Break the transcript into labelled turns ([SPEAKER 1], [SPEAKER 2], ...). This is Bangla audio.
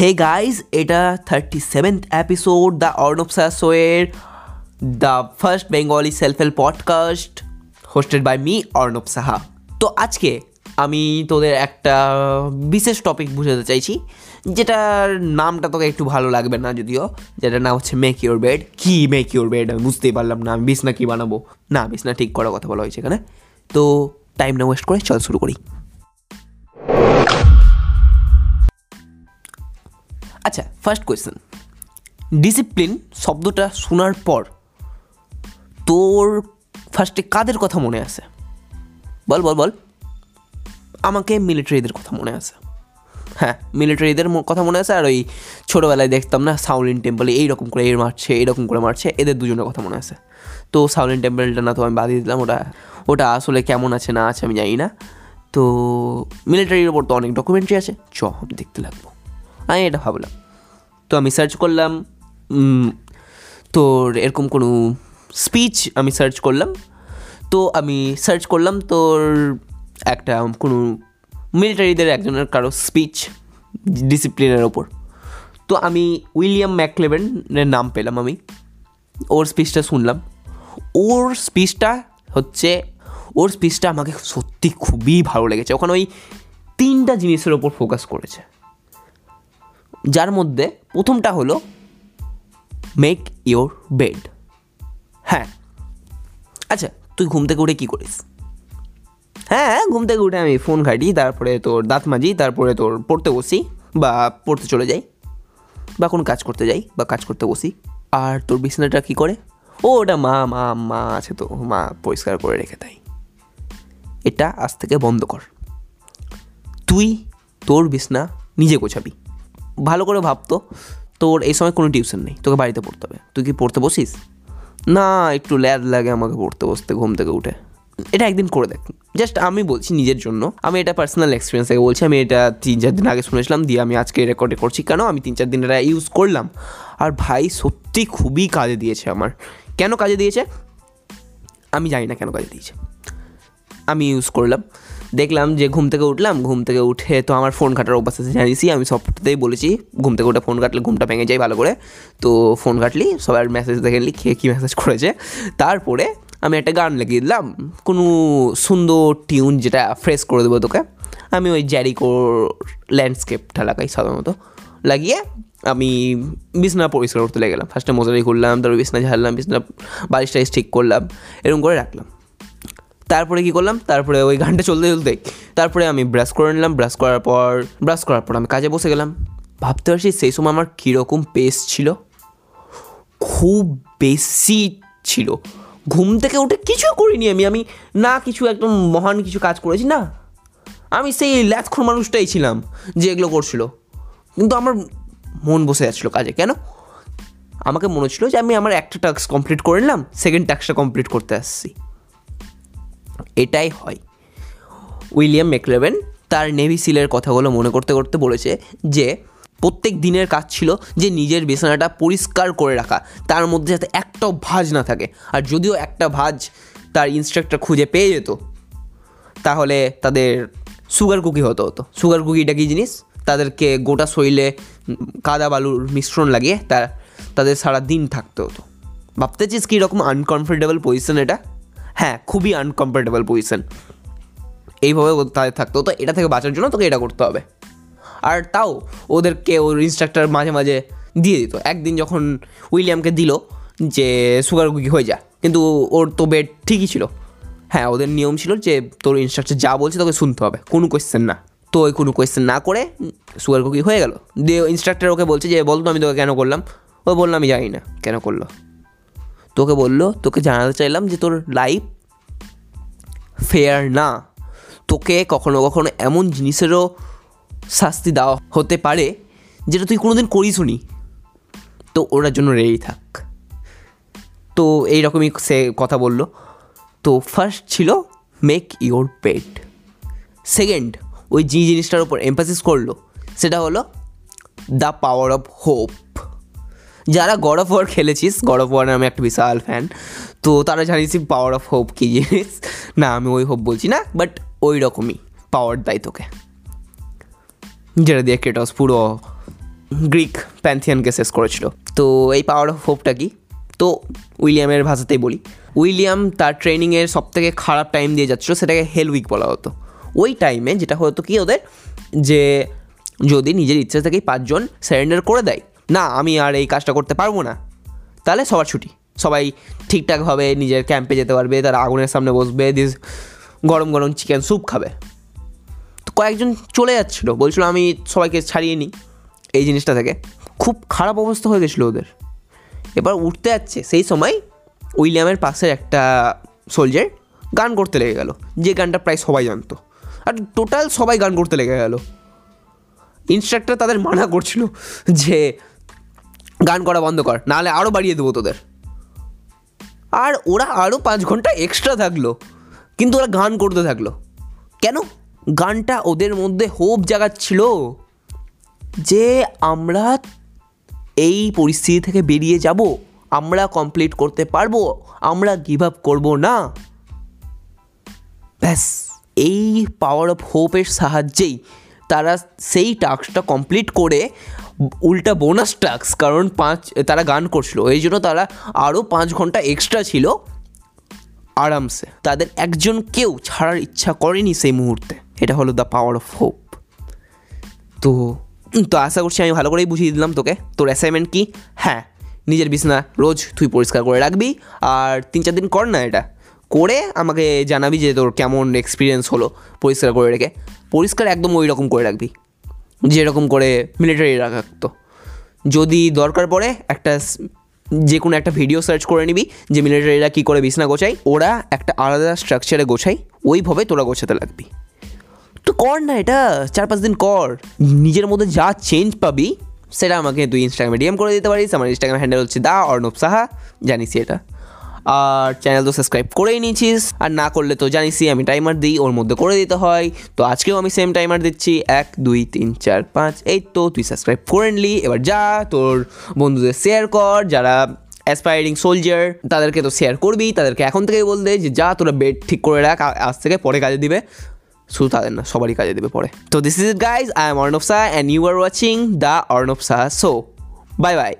[SPEAKER 1] হে গাইজ এটা thirty seventh episode the Arnab সাসোয়ের the first Bengali self help podcast hosted by me Arnab Saha তো আজকে আমি তোদের একটা বিশেষ টপিক বুঝাতে চাইছি, যেটার নামটা তোকে একটু ভালো লাগবে না যদিও, যেটার নাম হচ্ছে মেক ইউর বেড কী মেক ইউর বেড আমি বুঝতেই পারলাম না, আমি বিছনা কী বানাবো? না, বিছনা ঠিক করার কথা বলা হয়েছে এখানে। তো টাইম না ওয়েস্ট করে চল শুরু করি। আচ্ছা ফার্স্ট কোয়েশ্চেন ডিসিপ্লিন শব্দটা শোনার পর তোর ফার্স্টে কাদের কথা মনে আছে? বল বল বল। আমাকে মিলিটারিদের কথা মনে আছে। হ্যাঁ মিলিটারিদের কথা মনে আছে আর ওই ছোটোবেলায় দেখতাম না সাউলিন টেম্পলে এইরকম করে এর মারছে এইরকম করে মারছে, এদের দুজনের কথা মনে আছে। তো সাউলিন টেম্পলটা না তো আমি বাদিয়ে দিলাম, ওটা ওটা আসলে কেমন আছে না আছে আমি জানি না। তো মিলিটারির ওপর তো অনেক ডকুমেন্টারি আছে, চ আমি দেখতে লাগবো। আমি এটা ভাবলাম। তো আমি সার্চ করলাম তোর এরকম কোনো স্পিচ আমি সার্চ করলাম। তো আমি সার্চ করলাম তোর একটা কোনো মিলিটারিদের একজনের কারও স্পিচ ডিসিপ্লিনের ওপর। তো আমি উইলিয়াম ম্যাকলেভেনের নাম পেলাম আমি। ওর স্পিচটা শুনলাম। ওর স্পিচটা হচ্ছে, ওর স্পিচটা আমাকে সত্যি খুবই ভালো লেগেছে। ওখানে ওই তিনটা জিনিসের ওপর ফোকাস করেছে। যার মধ্যে প্রথমটা হলো মেক ইওর বেড হ্যাঁ। আচ্ছা তুই ঘুম থেকে উঠে কী করিস? হ্যাঁ ঘুম থেকে উঠে আমি ফোন ঘাঁটি, তারপরে তোর দাঁত মাজি, তারপরে তোর পড়তে বসি, বা পড়তে চলে যাই, বা কোনো কাজ করতে যাই, বা কাজ করতে বসি। আর তোর বিছানাটা কী করে? ও, ওটা মা মা মা আছে তো, মা পরিষ্কার করে রেখে দেয়। এটা আজ থেকে বন্ধ কর। তুই তোর বিছনা নিজে গোছাবি। ভালো করে ভাবতো, তোর এই সময় কোনো টিউশন নেই, তোকে বাড়িতে পড়তে হবে। তুই কি পড়তে বসিস? না, একটু ল্যাদ লাগে আমাকে পড়তে বসতে, ঘুম থেকে উঠে। এটা একদিন করে দেখ। জাস্ট আমি বলছি নিজের জন্য। আমি এটা পার্সোনাল এক্সপিরিয়েন্স থেকে বলছি, আমি এটা তিন চার দিন আগে শুনেছিলাম, দিয়ে আমি আজকে রেকর্ডে করছি। কেন? আমি তিন চার দিন এটা ইউজ করলাম। আর ভাই, সত্যি খুবই কাজে দিয়েছে আমার। কেন কাজে দিয়েছে? আমি জানি না কেন কাজে দিয়েছে। আমি ইউজ করলাম। দেখলাম যে ঘুম থেকে উঠলাম, ঘুম থেকে উঠে তো আমার ফোন কাটার অভ্যাস আছে। জানিসই আমি সবটাতেই বলেছি, ঘুম থেকে উঠে ফোন কাটলে ঘুমটা ভেঙে যায় ভালো করে। তো ফোন কাটলি সবার মেসেজ দেখে নিলি, কে কী মেসেজ করেছে। তারপরে আমি একটা গান লাগিয়ে দিলাম, কোনো সুন্দর টিউন যেটা ফ্রেশ করে দেবো তোকে। আমি ওই জ্যারিকোর ল্যান্ডস্কেপটা লাগাই সাধারণত। লাগিয়ে আমি বিছনা পরিষ্কার করতে লেগে গেলাম। ফার্স্টে মশারি খুললাম, তারপর বিছনা ঝাড়লাম, বিছনা বালিশ টালিশ ঠিক করলাম, এরকম করে রাখলাম। তারপরে কি করলাম? তারপরে ওই গানটা চলতে চলতে তারপরে আমি ব্রাশ করে নিলাম। ব্রাশ করার পর ব্রাশ করার পর আমি কাজে বসে গেলাম। ভাবতে পারছি সেই সময় আমার কীরকম পেস ছিল? খুব বেশি ছিল। ঘুম থেকে উঠে কিছু করিনি আমি। আমি না কিছু একদম মহান কিছু কাজ করেছি না। আমি সেই ল্যাথখোর মানুষটাই ছিলাম যে এগুলো করছিল। কিন্তু আমার মন বসে যাচ্ছিল কাজে। কেন? আমাকে মনে হচ্ছিল যে আমি আমার একটা টাস্ক কমপ্লিট করে নিলাম সেকেন্ড টাস্কটা কমপ্লিট করতে আসছি। এটাই হয়। উইলিয়াম মেকলেভেন তার নেভি সিলের কথাগুলো মনে করতে করতে বলেছে যে, প্রত্যেক দিনের কাজ ছিল যে নিজের বিছানাটা পরিষ্কার করে রাখা, তার মধ্যে যাতে একটাও ভাঁজ না থাকে। আর যদিও একটা ভাঁজ তার ইনস্ট্রাক্টর খুঁজে পেয়ে যেত, তাহলে তাদের সুগার কুকি হতো হতো সুগার কুকিটা কী জিনিস? তাদেরকে গোটা শরীরে কাদা বালুর মিশ্রণ লাগিয়ে তার, তাদের সারা দিন থাকতে হতো। ভাবতে চাইছিস কীরকম আনকমফোর্টেবল পজিশন এটা? হ্যাঁ খুবই আনকমফোর্টেবল পজিশন এইভাবে তাদের থাকতো। তো এটা থেকে বাঁচার জন্য তোকে এটা করতে হবে। আর তাও ওদেরকে ওর ইনস্ট্রাক্টর মাঝে মাঝে দিয়ে দিত। একদিন যখন উইলিয়ামকে দিল যে সুগার কুকি হয়ে যা। কিন্তু ওর তো বেড ঠিকই ছিল। হ্যাঁ ওদের নিয়ম ছিল যে, তোর ইনস্ট্রাক্টর যা বলছে তোকে শুনতে হবে। কোনো কোয়েশ্চেন না। তো ওই কোনো কোয়েশ্চেন না করে সুগার কুকি হয়ে গেল। দিয়ে ইনস্ট্রাক্টর ওকে বলছে যে বলতো আমি তোকে কেন করলাম? ও বলল, আমি জানি না কেন করল। তোকে বলল, তোকে জানাতে চাইলাম যে তোর লাইফ ফেয়ার না। তোকে কখনো কখনো এমন জিনিসেরও শাস্তি দেওয়া হতে পারে যেটা তুই কোনোদিন করিসনি। তো ওটার জন্য রেডি থাক। তো এইরকমই সে কথা বলল। তো ফার্স্ট ছিল মেক ইওর পেট সেকেন্ড ওই যে জিনিসটার উপর এমফাসিস করল, সেটা হলো দ্য পাওয়ার অফ হোপ যারা গড অফ ওয়ার খেলেছিস গড অফ ওয়ার আমি একটা বিশাল ফ্যান তো তারা জানিস পাওয়ার অফ হোপ কী জিনিস? না, আমি ওই হোপ বলছি না বাট ওই রকমই পাওয়ার দেয় তোকে। যেটা দিয়ে ক্রেটস পুরো গ্রিক প্যান্থিয়ানকে শেষ করেছিল। তো এই পাওয়ার অফ হোপটা কি? তো উইলিয়ামের ভাষাতেই বলি। উইলিয়াম তার ট্রেনিংয়ের সব থেকে খারাপ টাইম দিয়ে যাচ্ছিল, সেটাকে হেল উইক বলা হতো। ওই টাইমে যেটা হতো কি ওদের? যে যদি নিজের ইচ্ছা থেকেই পাঁচজন সারেন্ডার করে দেয় না, আমি আর এই কাজটা করতে পারব না। তাহলে সবার ছুটি। সবাই ঠিকঠাকভাবে নিজের ক্যাম্পে যেতে পারবে, তারা আগুনের সামনে বসবে দিস গরম গরম চিকেন স্যুপ খাবে। তো কয়েকজন চলে যাচ্ছিল, বলছিল, আমি সবাইকে ছাড়িয়ে নিই এই জিনিসটা থেকে। খুব খারাপ অবস্থা হয়ে গেছিল ওদের। এবার উঠতে যাচ্ছে, সেই সময় উইলিয়ামের পাশের একটা সোলজার গান করতে লেগে গেল। যে গানটা প্রায় সবাই জানতো। আর টোটাল সবাই গান করতে লেগে গেল। ইনস্ট্রাক্টর তাদের মানা করছিল যে গান করা বন্ধ কর, নাহলে আরও বাড়িয়ে দেবো তোদের। আর ওরা আরও পাঁচ ঘণ্টা এক্সট্রা থাকল, কিন্তু ওরা গান করতে থাকল। কেন? গানটা ওদের মধ্যে হোপ জাগাচ্ছিল যে আমরা এই পরিস্থিতি থেকে বেরিয়ে যাব, আমরা কমপ্লিট করতে পারব, আমরা গিভ আপ করব না। ব্যাস, এই পাওয়ার অফ হোপের সাহায্যেই তারা সেই টাস্কটা কমপ্লিট করে উল্টা বোনাস টাস্ক কারণ পাঁচ, তারা গান করছিল। এই জন্য তারা আরও পাঁচ ঘণ্টা এক্সট্রা ছিল আরামসে। তাদের একজন কেউ ছাড়ার ইচ্ছা করেনি সেই মুহূর্তে। এটা হলো দ্য পাওয়ার অফ হোপ তো তো আশা করছি আমি ভালো করেই বুঝিয়ে দিলাম তোকে। তোর অ্যাসাইনমেন্ট কি? হ্যাঁ নিজের বিছনা রোজ তুই পরিষ্কার করে রাখবি। আর তিন চার দিন কর না এটা। করে আমাকে জানাবি যে তোর কেমন এক্সপিরিয়েন্স হলো পরিষ্কার করে রেখে। পরিষ্কার একদম ওই রকম করে রাখবি। যেরকম করে মিলিটারি রাখতো যদি দরকার পড়ে একটা যে কোনো একটা ভিডিও সার্চ করে নিবি যে মিলিটারিরা কী করে বিছনা গোছায়, ওরা একটা আলাদা স্ট্রাকচারে গোছায়, ওইভাবে তোরা গোছাতে লাগবি। তো কর না এটা, চার পাঁচ দিন কর। নিজের মধ্যে যা চেঞ্জ পাবি, সেটা আমাকে তুই ইনস্টাগ্রামে ডিএম করে দিতে পারিস, আমার ইনস্টাগ্রাম হ্যান্ডেল হচ্ছে দা অর্ণব সাহা, জানিস এটা। আর চ্যানেল তো সাবস্ক্রাইব করেই নিয়েছিস। আর না করলে তো জানিসই আমি টাইমার দিই, ওর মধ্যে করে দিতে হয়। তো আজকেও আমি সেম টাইমার দিচ্ছি, এক, দুই, তিন, চার, পাঁচ, এই তো তুই সাবস্ক্রাইব করে নিলি। এবার যা তোর বন্ধুদের শেয়ার কর, যারা অ্যাসপায়ারিং সোলজার তাদেরকে তো শেয়ার করবি, তাদেরকে এখন থেকেই বল দে যে যা তোরা বেড ঠিক করে রাখ আজ থেকে পরে কাজে দিবে। শুধু তাদের না, সবারই কাজে দেবে পরে। তো this is guys I am Arnab Shah and you are watching the Arnab Shah show bye bye